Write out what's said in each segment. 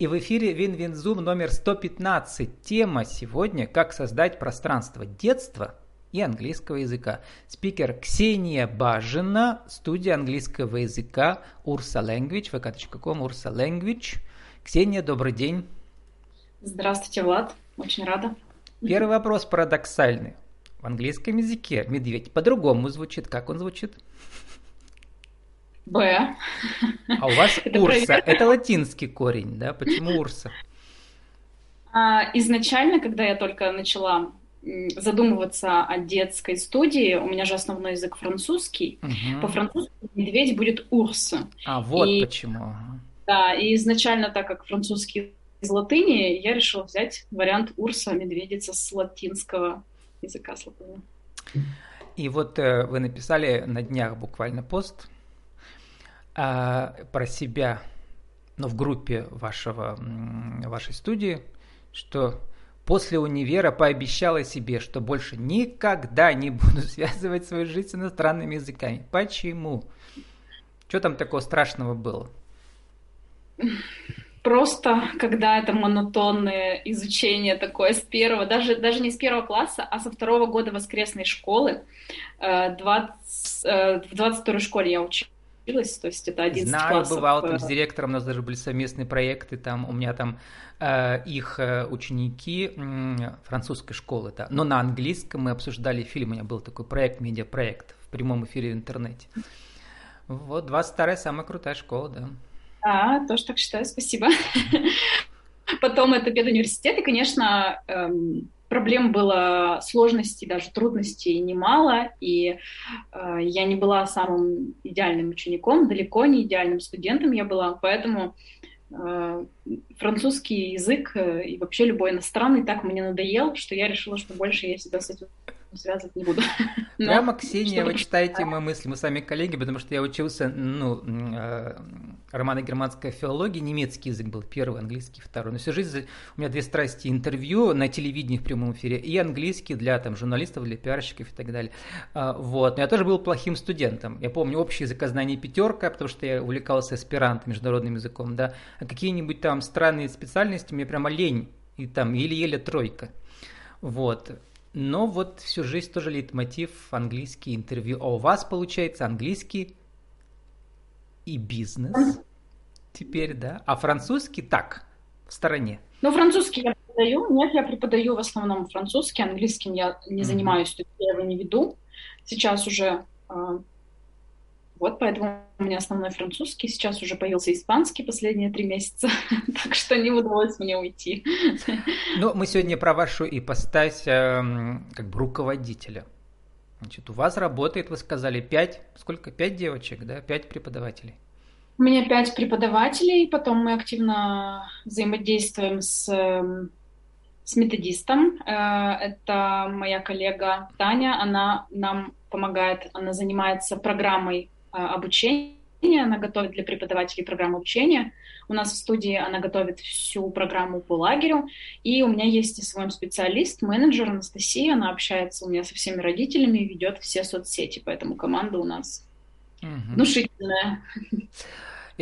И в эфире WinWinZoom номер 115. Тема сегодня «Как создать пространство детства и английского языка». Спикер Ксения Бажина, студия английского языка Ursa Language, vk.com Ursa Language. Ксения, добрый день. Здравствуйте, Влад. Очень рада. Первый вопрос парадоксальный. В английском языке медведь по-другому звучит. Как он звучит? Б. А у вас это Урса. Проверка. Это латинский корень, да? Почему Урса? А, изначально, когда я только начала задумываться о детской студии, у меня же основной язык французский. Угу. По-французски медведь будет Урс. А вот и, почему. Да, и изначально, так как французский из латыни, я решила взять вариант Урса, медведица с латинского языка, с латыни. И вот э, вы написали на днях буквально пост а, про себя, но в группе вашего, вашей студии, что после универа пообещала себе, что больше никогда не буду связывать свою жизнь с иностранными языками. Почему? Что там такого страшного было? Просто, когда это монотонное изучение такое с первого, даже, даже не с первого класса, а со второго года воскресной школы, 20, э, в 22 школе я училась, училась, то есть это 11 Знаю, классов. бывал там с директором, у нас даже были совместные проекты, там у меня там э, их э, ученики э, французской школы, да, но на английском мы обсуждали фильм, у меня был такой проект, медиапроект в прямом эфире в интернете. Вот 22 самая крутая школа, да. Да, тоже так считаю, спасибо. Потом это педуниверситет, и, конечно, эм, проблем было, сложностей, даже трудностей немало, и э, я не была самым идеальным учеником, далеко не идеальным студентом я была, поэтому э, французский язык э, и вообще любой иностранный так мне надоел, что я решила, что больше я себя с этим связывать не буду. Но, Прямо, Ксения, вы читаете мои мысли, мы сами коллеги, потому что я учился, ну, э, романо-германская филология, немецкий язык был первый, английский второй. Но всю жизнь у меня две страсти интервью на телевидении в прямом эфире и английский для там журналистов, для пиарщиков и так далее. А, вот. Но я тоже был плохим студентом. Я помню общий языкознание пятерка, потому что я увлекался аспирантом, международным языком, да. А какие-нибудь там странные специальности мне прямо лень, и там еле-еле тройка. Вот. Но вот всю жизнь тоже лейтмотив английский интервью. А у вас получается английский и бизнес теперь, да? А французский так, в стороне. Ну, французский я преподаю. Нет, я преподаю в основном французский. Английским я не занимаюсь, mm-hmm. я его не веду. Сейчас уже а, вот, поэтому у меня основной французский, сейчас уже появился испанский последние три месяца, так что не удалось мне уйти. Ну, мы сегодня про вашу ипостась э, как бы руководителя. Значит, у вас работает, вы сказали, пять, сколько, пять девочек, да, пять преподавателей? У меня пять преподавателей, потом мы активно взаимодействуем с, эм, с методистом. Э, это моя коллега Таня, она нам помогает, она занимается программой обучения, она готовит для преподавателей программу обучения. У нас в студии она готовит всю программу по лагерю. И у меня есть и свой специалист, менеджер Анастасия. Она общается у меня со всеми родителями и ведет все соцсети. Поэтому команда у нас угу. внушительная.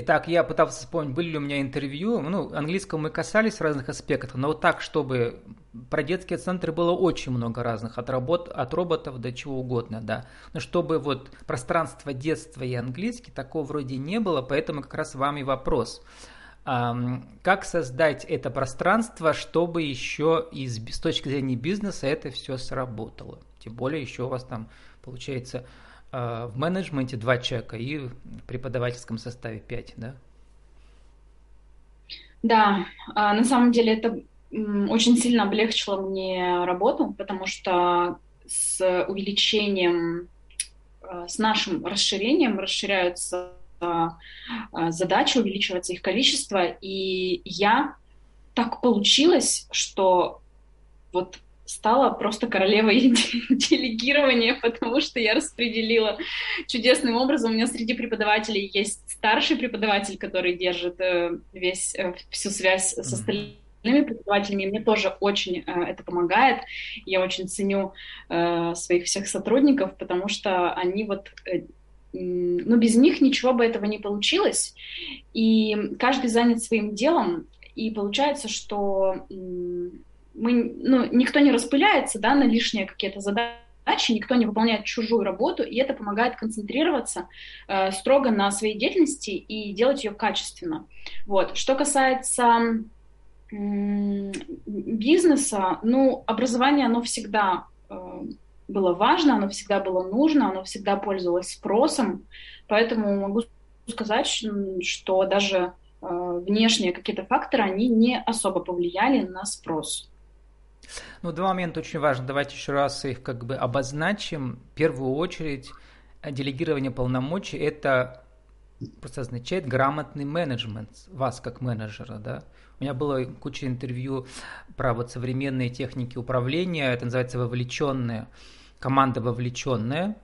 Итак, я пытался вспомнить, были ли у меня интервью. Ну, английского мы касались разных аспектов, но вот так, чтобы про детские центры было очень много разных, от, работ, от роботов до чего угодно, да. Но чтобы вот пространство детства и английский, такого вроде не было, поэтому как раз вам и вопрос. Как создать это пространство, чтобы еще из, с точки зрения бизнеса это все сработало? Тем более еще у вас там получается а, в менеджменте два человека и в преподавательском составе пять, да? Да, а, на самом деле это очень сильно облегчило мне работу, потому что с увеличением, а, с нашим расширением расширяются задачи, увеличивается их количество, и я так получилось, что вот стала просто королевой делегирования, потому что я распределила чудесным образом. У меня среди преподавателей есть старший преподаватель, который держит э, весь, э, всю связь с остальными преподавателями, мне тоже очень э, это помогает. Я очень ценю своих всех сотрудников, потому что они вот ну, без них ничего бы этого не получилось. И каждый занят своим делом, и получается, что мы, ну, никто не распыляется да, на лишние какие-то задачи, никто не выполняет чужую работу, и это помогает концентрироваться э, строго на своей деятельности и делать ее качественно. Вот. Что касается бизнеса, ну, образование, оно всегда э, было важно, оно всегда было нужно, оно всегда пользовалось спросом, поэтому могу сказать, что даже э, внешние какие-то факторы, они не особо повлияли на спрос. Ну, два момента очень важны. Давайте еще раз их как бы обозначим. В первую очередь, делегирование полномочий – это просто означает грамотный менеджмент вас как менеджера, да. У меня было куча интервью про вот современные техники управления, это называется вовлеченная, команда вовлеченная,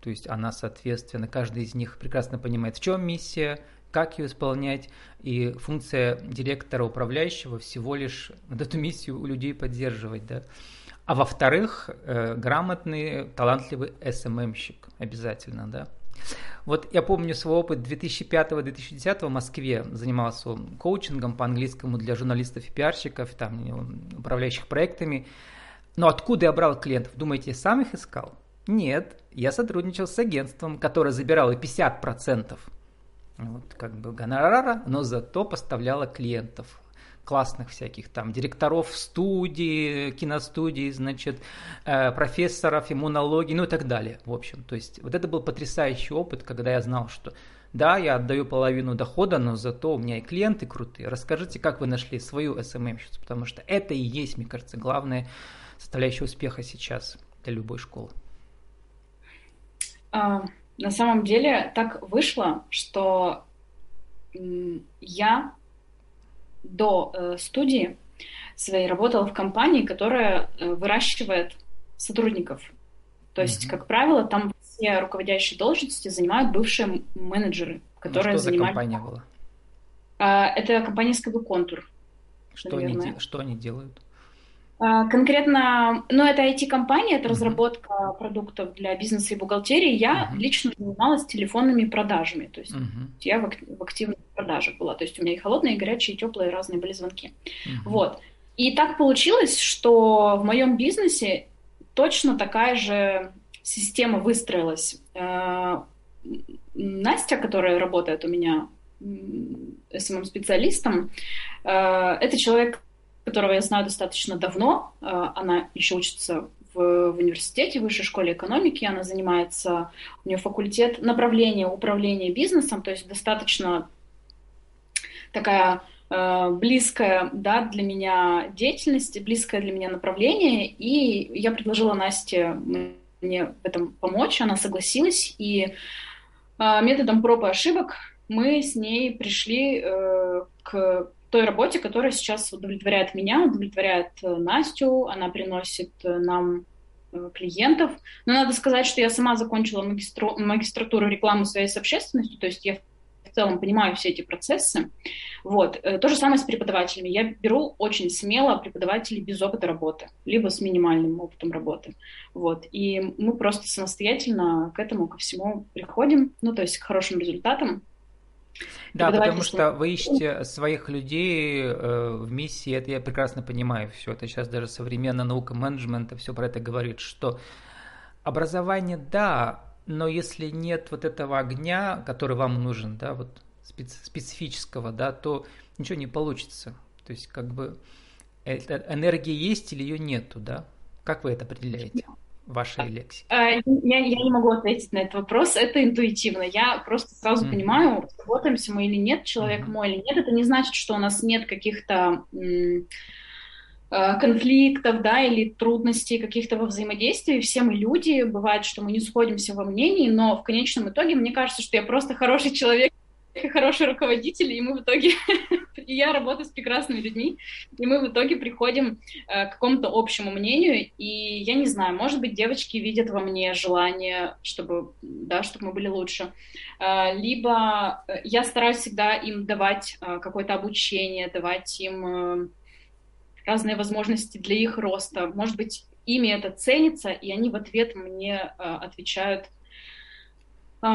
то есть она, соответственно, каждый из них прекрасно понимает, в чем миссия, как ее исполнять, и функция директора, управляющего всего лишь вот эту миссию у людей поддерживать, да. А во-вторых, э, грамотный, талантливый СММщик обязательно, да. Вот я помню свой опыт 2005-2010 в Москве, занимался коучингом по английскому для журналистов и пиарщиков, там, управляющих проектами. Но откуда я брал клиентов? Думаете, сам их искал? Нет, я сотрудничал с агентством, которое забирало 50% вот, как бы гонорара, но зато поставляло клиентов классных всяких там директоров студии, киностудии, значит, э, профессоров иммунологии, ну и так далее, в общем. То есть вот это был потрясающий опыт, когда я знал, что да, я отдаю половину дохода, но зато у меня и клиенты крутые. Расскажите, как вы нашли свою SMM-щицу, потому что это и есть, мне кажется, главная составляющая успеха сейчас для любой школы. А, на самом деле так вышло, что я до э, студии своей работала в компании, которая э, выращивает сотрудников. То есть, mm-hmm. как правило, там все руководящие должности занимают бывшие менеджеры, которые ну, что занимают... за компания была? А, это компания Скобы Контур. Что они, что они делают? А, конкретно, ну, это IT-компания, это uh-huh. разработка продуктов для бизнеса и бухгалтерии. Я uh-huh. лично занималась телефонными продажами, то есть uh-huh. я в, в активных продажах была. То есть у меня и холодные, и горячие, и теплые разные были звонки. Uh-huh. Вот. И так получилось, что в моем бизнесе точно такая же система выстроилась. А, Настя, которая работает у меня СММ-специалистом, а, это человек, которого я знаю достаточно давно. А, она еще учится в, в университете, в высшей школе экономики. Она занимается, у нее факультет направления управления бизнесом, то есть достаточно такая э, близкая да, для меня деятельность, близкое для меня направление. И я предложила Насте мне в этом помочь. Она согласилась. И э, методом проб и ошибок мы с ней пришли э, к той работе, которая сейчас удовлетворяет меня, удовлетворяет Настю, она приносит нам клиентов. Но надо сказать, что я сама закончила магистратуру рекламы связи с общественностью, то есть я в целом понимаю все эти процессы. Вот. То же самое с преподавателями. Я беру очень смело преподавателей без опыта работы, либо с минимальным опытом работы. Вот. И мы просто самостоятельно к этому, ко всему приходим, ну, то есть к хорошим результатам. Да, потому что вы ищете своих людей э, в миссии, это я прекрасно понимаю все. Это сейчас даже современная наука менеджмента все про это говорит, что образование, да, но если нет вот этого огня, который вам нужен, да, вот специфического, да, то ничего не получится. То есть как бы энергия есть или ее нету, да? Как вы это определяете? вашей лексике? А, я, я не могу ответить на этот вопрос, это интуитивно. Я просто сразу mm-hmm. понимаю, работаемся мы или нет, человек mm-hmm. мой или нет. Это не значит, что у нас нет каких-то м- конфликтов, да, или трудностей каких-то во взаимодействии. Все мы люди, бывает, что мы не сходимся во мнении, но в конечном итоге мне кажется, что я просто хороший человек, хороший руководитель, и мы в итоге, и я работаю с прекрасными людьми, и мы в итоге приходим э, к какому-то общему мнению, и я не знаю, может быть, девочки видят во мне желание, чтобы, да, чтобы мы были лучше, э, либо э, я стараюсь всегда им давать э, какое-то обучение, давать им э, разные возможности для их роста, может быть, ими это ценится, и они в ответ мне э, отвечают э,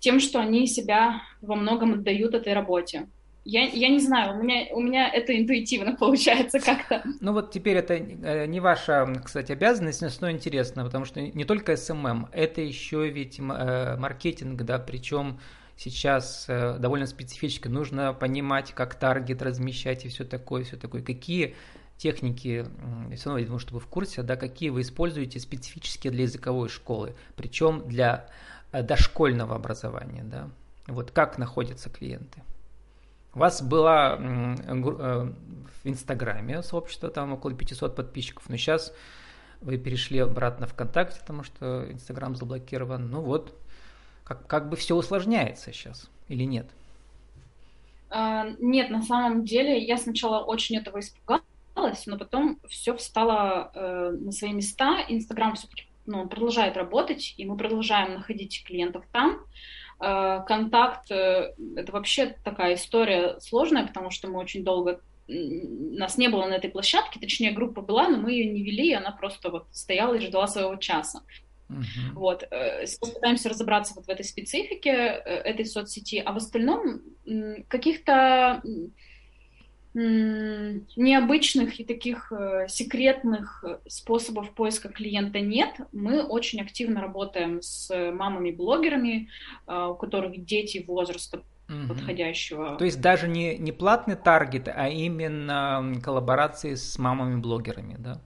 тем, что они себя во многом отдают этой работе. Я, я не знаю, у меня, у меня это интуитивно получается как-то. Ну вот теперь это э, не ваша, кстати, обязанность, но интересно, потому что не только SMM, это еще ведь э, маркетинг, да, причем сейчас э, довольно специфически. Нужно понимать, как target размещать и все такое, все такое. Какие техники, все равно, я думаю, что вы в курсе, да, какие вы используете специфические для языковой школы, причем для дошкольного образования, да. Вот как находятся клиенты. У вас было э, в Инстаграме сообщество, там около 500 подписчиков, но сейчас вы перешли обратно ВКонтакте, потому что Инстаграм заблокирован. Ну вот, как, как бы все усложняется сейчас или нет? А, нет, на самом деле я сначала очень этого испугалась, но потом все встало э, на свои места. Инстаграм ну, продолжает работать, и мы продолжаем находить клиентов там. Э, контакт э, — это вообще такая история сложная, потому что мы очень долго нас не было на этой площадке, точнее, группа была, но мы ее не вели, она просто вот стояла и ждала своего часа. Uh-huh. Вот. Э, сейчас пытаемся разобраться вот в этой специфике этой соцсети, а в остальном каких-то необычных и таких э, секретных э, способов поиска клиента нет. Мы очень активно работаем с мамами-блогерами, э, у которых дети возраста угу. подходящего. То есть даже не, не платный таргет, а именно коллаборации с мамами-блогерами, да?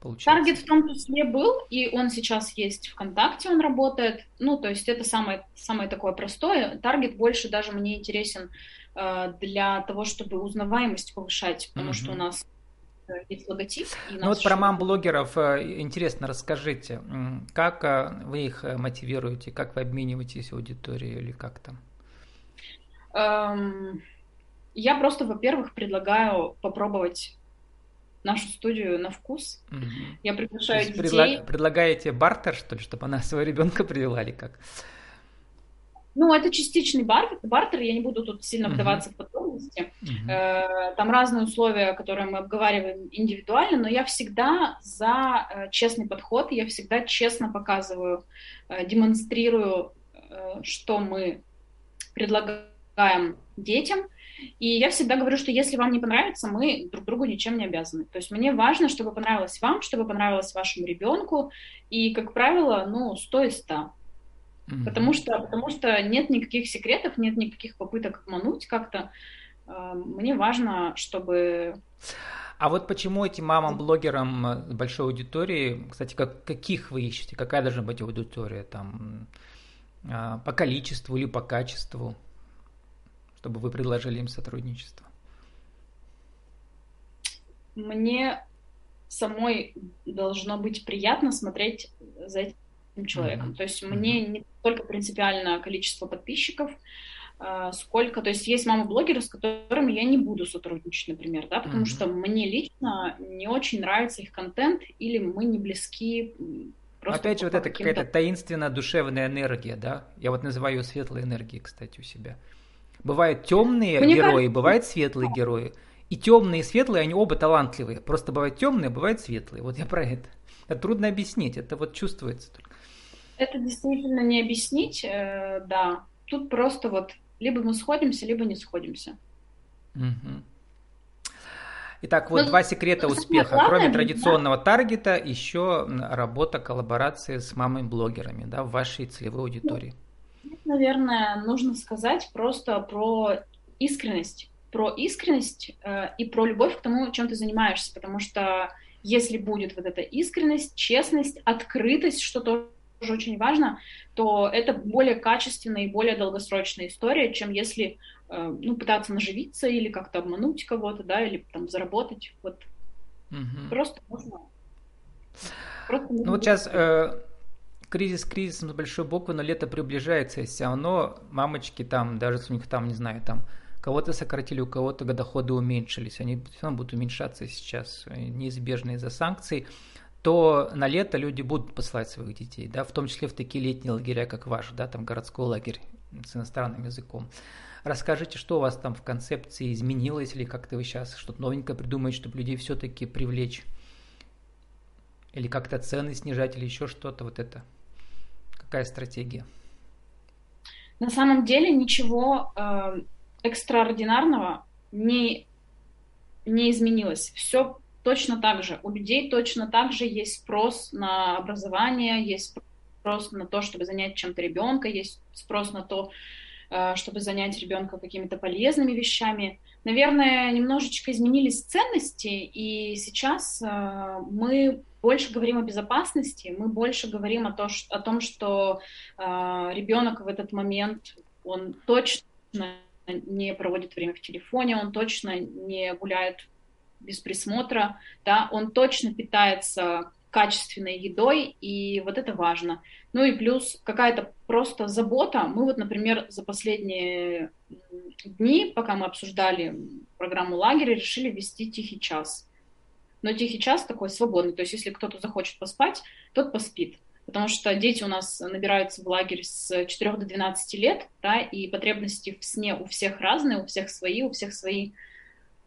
Получается. Таргет в том числе был, и он сейчас есть ВКонтакте, он работает. Ну, то есть это самое, самое такое простое. Таргет больше даже мне интересен Э, для того, чтобы узнаваемость повышать, потому mm-hmm. что у нас э, есть логотип. ну вот про мам-блогеров э, интересно, расскажите, как вы их мотивируете, как вы обмениваетесь аудиторией или как там? Эм, я просто, во-первых, предлагаю попробовать нашу студию на вкус. Угу. Я приглашаю детей. Предла- предлагаете бартер, что ли, чтобы она своего ребенка привела или как? Ну, это частичный бар, бартер, я не буду тут сильно вдаваться uh-huh. в подробности. Uh-huh. Там разные условия, которые мы обговариваем индивидуально, но я всегда за э, честный подход, я всегда честно показываю, э, демонстрирую, что мы предлагаем детям, и я всегда говорю, что если вам не понравится, мы друг другу ничем не обязаны. То есть мне важно, чтобы понравилось вам, чтобы понравилось вашему ребенку, и, как правило, ну, 100 из 100. Mm-hmm. Потому, что, потому что нет никаких секретов, нет никаких попыток обмануть как-то. А, мне важно, чтобы... А вот почему этим мамам-блогерам э, большой аудиторией, кстати, как, каких вы ищете? Какая должна быть аудитория? Там, а, по количеству или по качеству? Чтобы вы предложили им сотрудничество. Мне самой должно быть приятно смотреть за этим человеком. Mm-hmm. То есть мне не только принципиально количество подписчиков, а, сколько, то есть есть мамы-блогеры, с которыми я не буду сотрудничать, например, да, потому mm-hmm. что мне лично не очень нравится их контент, или мы не близки. Опять же, вот это какая-то таинственная душевная энергия, да? Я вот называю ее светлой энергией, кстати, у себя. Бывают темные Мне герои, кажется... бывают светлые герои. И темные и светлые, они оба талантливые. Просто бывают темные, бывают светлые. Вот я про это. Это трудно объяснить, это вот чувствуется только. Это действительно не объяснить, э, да. Тут просто вот либо мы сходимся, либо не сходимся. Угу. Итак, вот Но, ну, два секрета успеха. Главное, Кроме традиционного да. таргета, еще работа коллаборации с мамой-блогерами да, в вашей целевой аудитории. Ну, наверное, нужно сказать просто про искренность. Про искренность э, и про любовь к тому, чем ты занимаешься. Потому что если будет вот эта искренность, честность, открытость, что то тоже очень важно, то это более качественная и более долгосрочная история, чем если э, ну, пытаться наживиться или как-то обмануть кого-то, да, или там заработать. Вот угу. просто можно. Просто ну вот сейчас э, кризис кризисом с большой буквы, но лето приближается, и все равно мамочки там, даже у них там, не знаю, там кого-то сократили, у кого-то доходы уменьшились, они все равно будут уменьшаться сейчас, э, неизбежно из-за санкций то на лето люди будут посылать своих детей, да, в том числе в такие летние лагеря, как ваш, да, там городской лагерь с иностранным языком. Расскажите, что у вас там в концепции изменилось, или как-то вы сейчас что-то новенькое придумаете, чтобы людей все-таки привлечь? Или как-то цены снижать, или еще что-то, вот это. Какая стратегия? На самом деле ничего э, экстраординарного не, не изменилось. Все точно так же. У людей точно так же есть спрос на образование, есть спрос на то, чтобы занять чем-то ребенка, есть спрос на то, э, чтобы занять ребенка какими-то полезными вещами. Наверное, немножечко изменились ценности, и сейчас э, мы больше говорим о безопасности, мы больше говорим о, то, о том, что э, ребенок в этот момент, он точно не проводит время в телефоне, он точно не гуляет без присмотра, да, он точно питается качественной едой, и вот это важно. Ну и плюс какая-то просто забота. Мы вот, например, за последние дни, пока мы обсуждали программу лагеря, решили ввести тихий час. Но тихий час такой свободный, то есть если кто-то захочет поспать, тот поспит. Потому что дети у нас набираются в лагерь с 4 до 12 лет, да, и потребности в сне у всех разные, у всех свои, у всех свои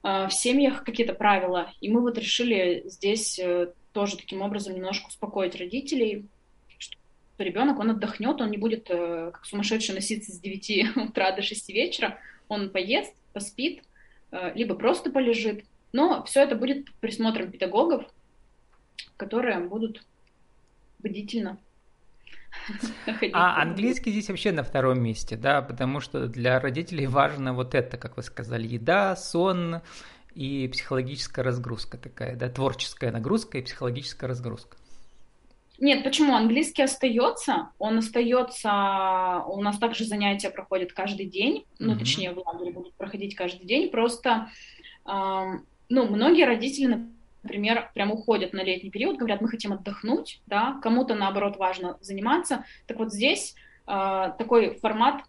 э, в семьях какие-то правила. И мы вот решили здесь э, тоже таким образом немножко успокоить родителей, что ребенок, он отдохнет, он не будет э, как сумасшедший носиться с 9 утра до 6 вечера, он поест, поспит, либо просто полежит, но все это будет под присмотром педагогов, которые будут бдительно а английский здесь вообще на втором месте, да, потому что для родителей важно вот это, как вы сказали, еда, сон и психологическая разгрузка такая, да, творческая нагрузка и психологическая разгрузка. Нет, почему? Английский остается, он остается, у нас также занятия проходят каждый день, ну, mm-hmm. точнее, в лагере будут проходить каждый день, просто, ну, многие родители, например, прям уходят на летний период, говорят, мы хотим отдохнуть, да, кому-то, наоборот, важно заниматься. Так вот здесь э, такой формат,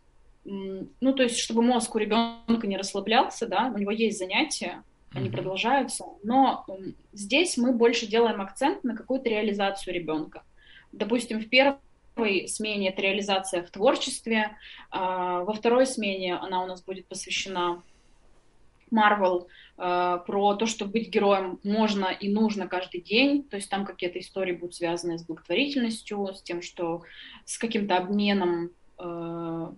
ну, то есть, чтобы мозг у ребенка не расслаблялся, да, у него есть занятия, они mm-hmm. продолжаются, но здесь мы больше делаем акцент на какую-то реализацию ребенка. Допустим, в первой смене это реализация в творчестве, э, во второй смене она у нас будет посвящена Марвел э, про то, что быть героем можно и нужно каждый день. То есть там какие-то истории будут связаны с благотворительностью, с тем, что с каким-то обменом, э,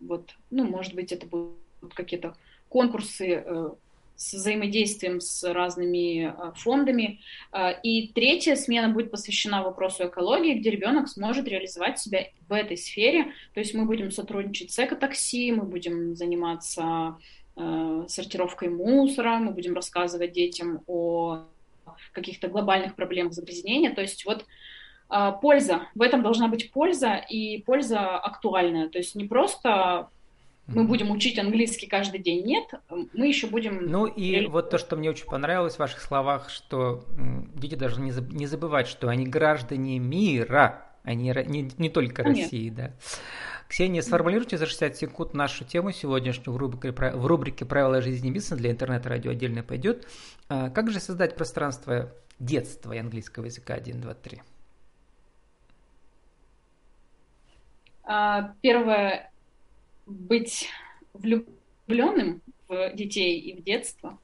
вот, ну, может быть, это будут какие-то конкурсы э, с взаимодействием с разными э, фондами. Э, и третья смена будет посвящена вопросу экологии, где ребенок сможет реализовать себя в этой сфере. То есть мы будем сотрудничать с экотакси, мы будем заниматься сортировкой мусора, мы будем рассказывать детям о каких-то глобальных проблемах загрязнения. То есть вот э, польза, в этом должна быть польза, и польза актуальная. То есть не просто мы будем учить английский каждый день, нет, мы еще будем... Ну и вот то, что мне очень понравилось в ваших словах, что дети должны не забывать, что они граждане мира, они не, не только Конечно. России, да. Ксения, сформулируйте за 60 секунд нашу тему сегодняшнюю в рубрике, в рубрике «Правила жизни бизнеса» для интернет-радио отдельно пойдет. А, как же создать пространство детства и английского языка 1, 2, 3? Первое – быть влюбленным в детей и в детство.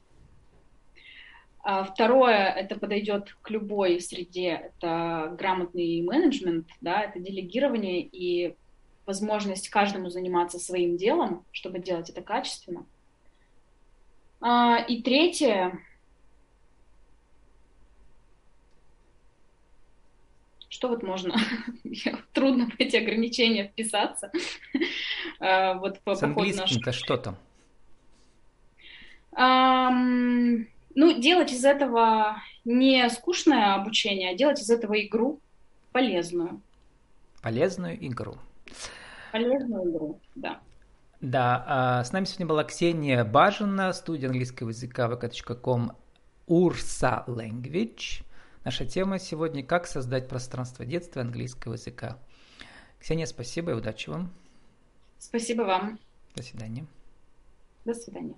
А второе, это подойдет к любой среде, это грамотный менеджмент, да, это делегирование и возможность каждому заниматься своим делом, чтобы делать это качественно. А, и третье, что вот можно, трудно в эти ограничения вписаться. А, вот по, С английским-то наш... что там? Um, ну, делать из этого не скучное обучение, а делать из этого игру полезную. Полезную игру. Полезную игру, да. Да, а с нами сегодня была Ксения Бажина, студия английского языка vk.com Ursa Language. Наша тема сегодня «Как создать пространство детства английского языка». Ксения, спасибо и удачи вам. Спасибо вам. До свидания. До свидания.